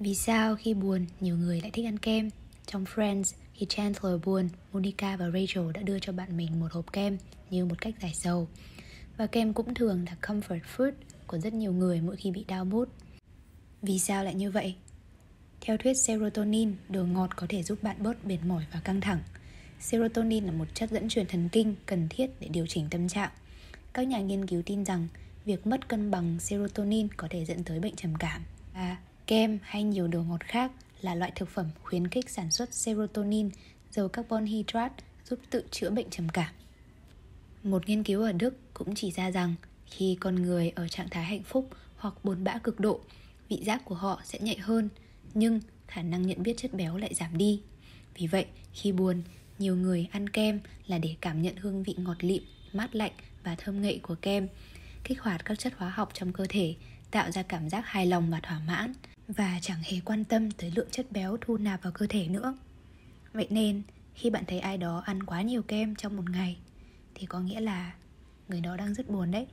Vì sao khi buồn nhiều người lại thích ăn kem? Trong Friends, khi Chandler buồn, Monica và Rachel đã đưa cho bạn mình một hộp kem như một cách giải sầu. Và kem cũng thường là comfort food của rất nhiều người mỗi khi bị đau mút. Vì sao lại như vậy? Theo thuyết serotonin, đồ ngọt có thể giúp bạn bớt mệt mỏi và căng thẳng. Serotonin là một chất dẫn truyền thần kinh cần thiết để điều chỉnh tâm trạng. Các nhà nghiên cứu tin rằng việc mất cân bằng serotonin có thể dẫn tới bệnh trầm cảm. Và kem hay nhiều đồ ngọt khác là loại thực phẩm khuyến khích sản xuất serotonin, dầu carbon hydrate giúp tự chữa bệnh trầm cảm. Một nghiên cứu ở Đức cũng chỉ ra rằng khi con người ở trạng thái hạnh phúc hoặc buồn bã cực độ, vị giác của họ sẽ nhạy hơn, nhưng khả năng nhận biết chất béo lại giảm đi. Vì vậy, khi buồn, nhiều người ăn kem là để cảm nhận hương vị ngọt lịm, mát lạnh và thơm ngậy của kem, kích hoạt các chất hóa học trong cơ thể, tạo ra cảm giác hài lòng và thỏa mãn và chẳng hề quan tâm tới lượng chất béo thu nạp vào cơ thể nữa. Vậy nên, khi bạn thấy ai đó ăn quá nhiều kem trong một ngày thì có nghĩa là người đó đang rất buồn đấy.